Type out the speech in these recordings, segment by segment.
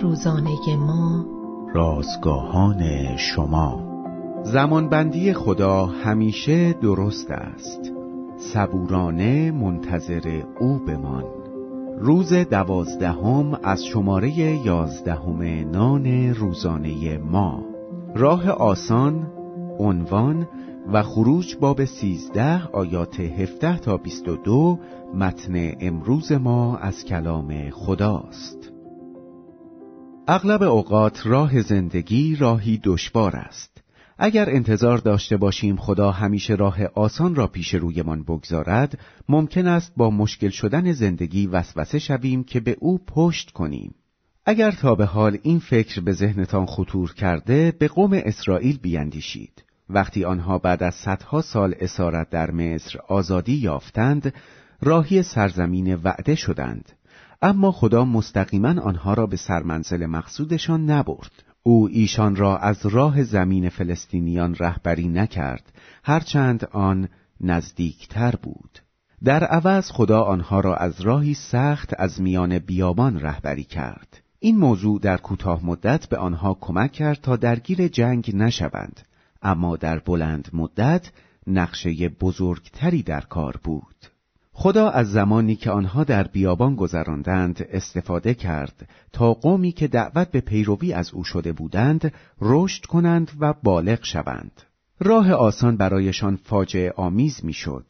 روزانه ما. رازگاهان شما. زمانبندی خدا همیشه درست است. صبورانه منتظر او بمان. روز دوازدهم از شماره یازدهم نان روزانه ما. راه آسان عنوان و خروج باب سیزده آیات هفته تا بیست و دو متن امروز ما از کلام خداست. اغلب اوقات راه زندگی راهی دشوار است. اگر انتظار داشته باشیم خدا همیشه راه آسان را پیش رویمان بگذارد ممکن است با مشکل شدن زندگی وسوسه شویم که به او پشت کنیم. اگر تا به حال این فکر به ذهنتان خطور کرده به قوم اسرائیل بیندیشید. وقتی آنها بعد از صدها سال اسارت در مصر آزادی یافتند راهی سرزمین وعده شدند. اما خدا مستقیما آنها را به سرمنزل مقصودشان نبرد. او ایشان را از راه زمین فلسطینیان رهبری نکرد هرچند آن نزدیکتر بود. در عوض خدا آنها را از راهی سخت از میان بیابان رهبری کرد. این موضوع در کوتاه مدت به آنها کمک کرد تا درگیر جنگ نشوند. اما در بلند مدت نقشه بزرگتری در کار بود. خدا از زمانی که آنها در بیابان گذراندند استفاده کرد تا قومی که دعوت به پیروی از او شده بودند رشد کنند و بالغ شوند. راه آسان برایشان فاجعه آمیز می‌شد.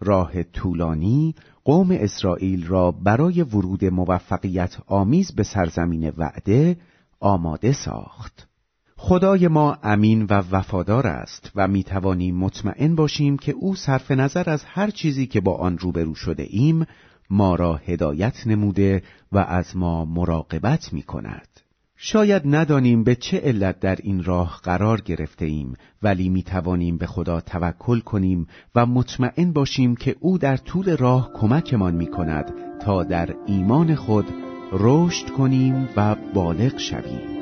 راه طولانی قوم اسرائیل را برای ورود موفقیت آمیز به سرزمین وعده آماده ساخت. خدای ما امین و وفادار است و می توانیم مطمئن باشیم که او صرف نظر از هر چیزی که با آن روبرو شده ایم ما را هدایت نموده و از ما مراقبت می کند. شاید ندانیم به چه علت در این راه قرار گرفته ایم ولی می توانیم به خدا توکل کنیم و مطمئن باشیم که او در طول راه کمکمان می کند تا در ایمان خود رشد کنیم و بالغ شویم.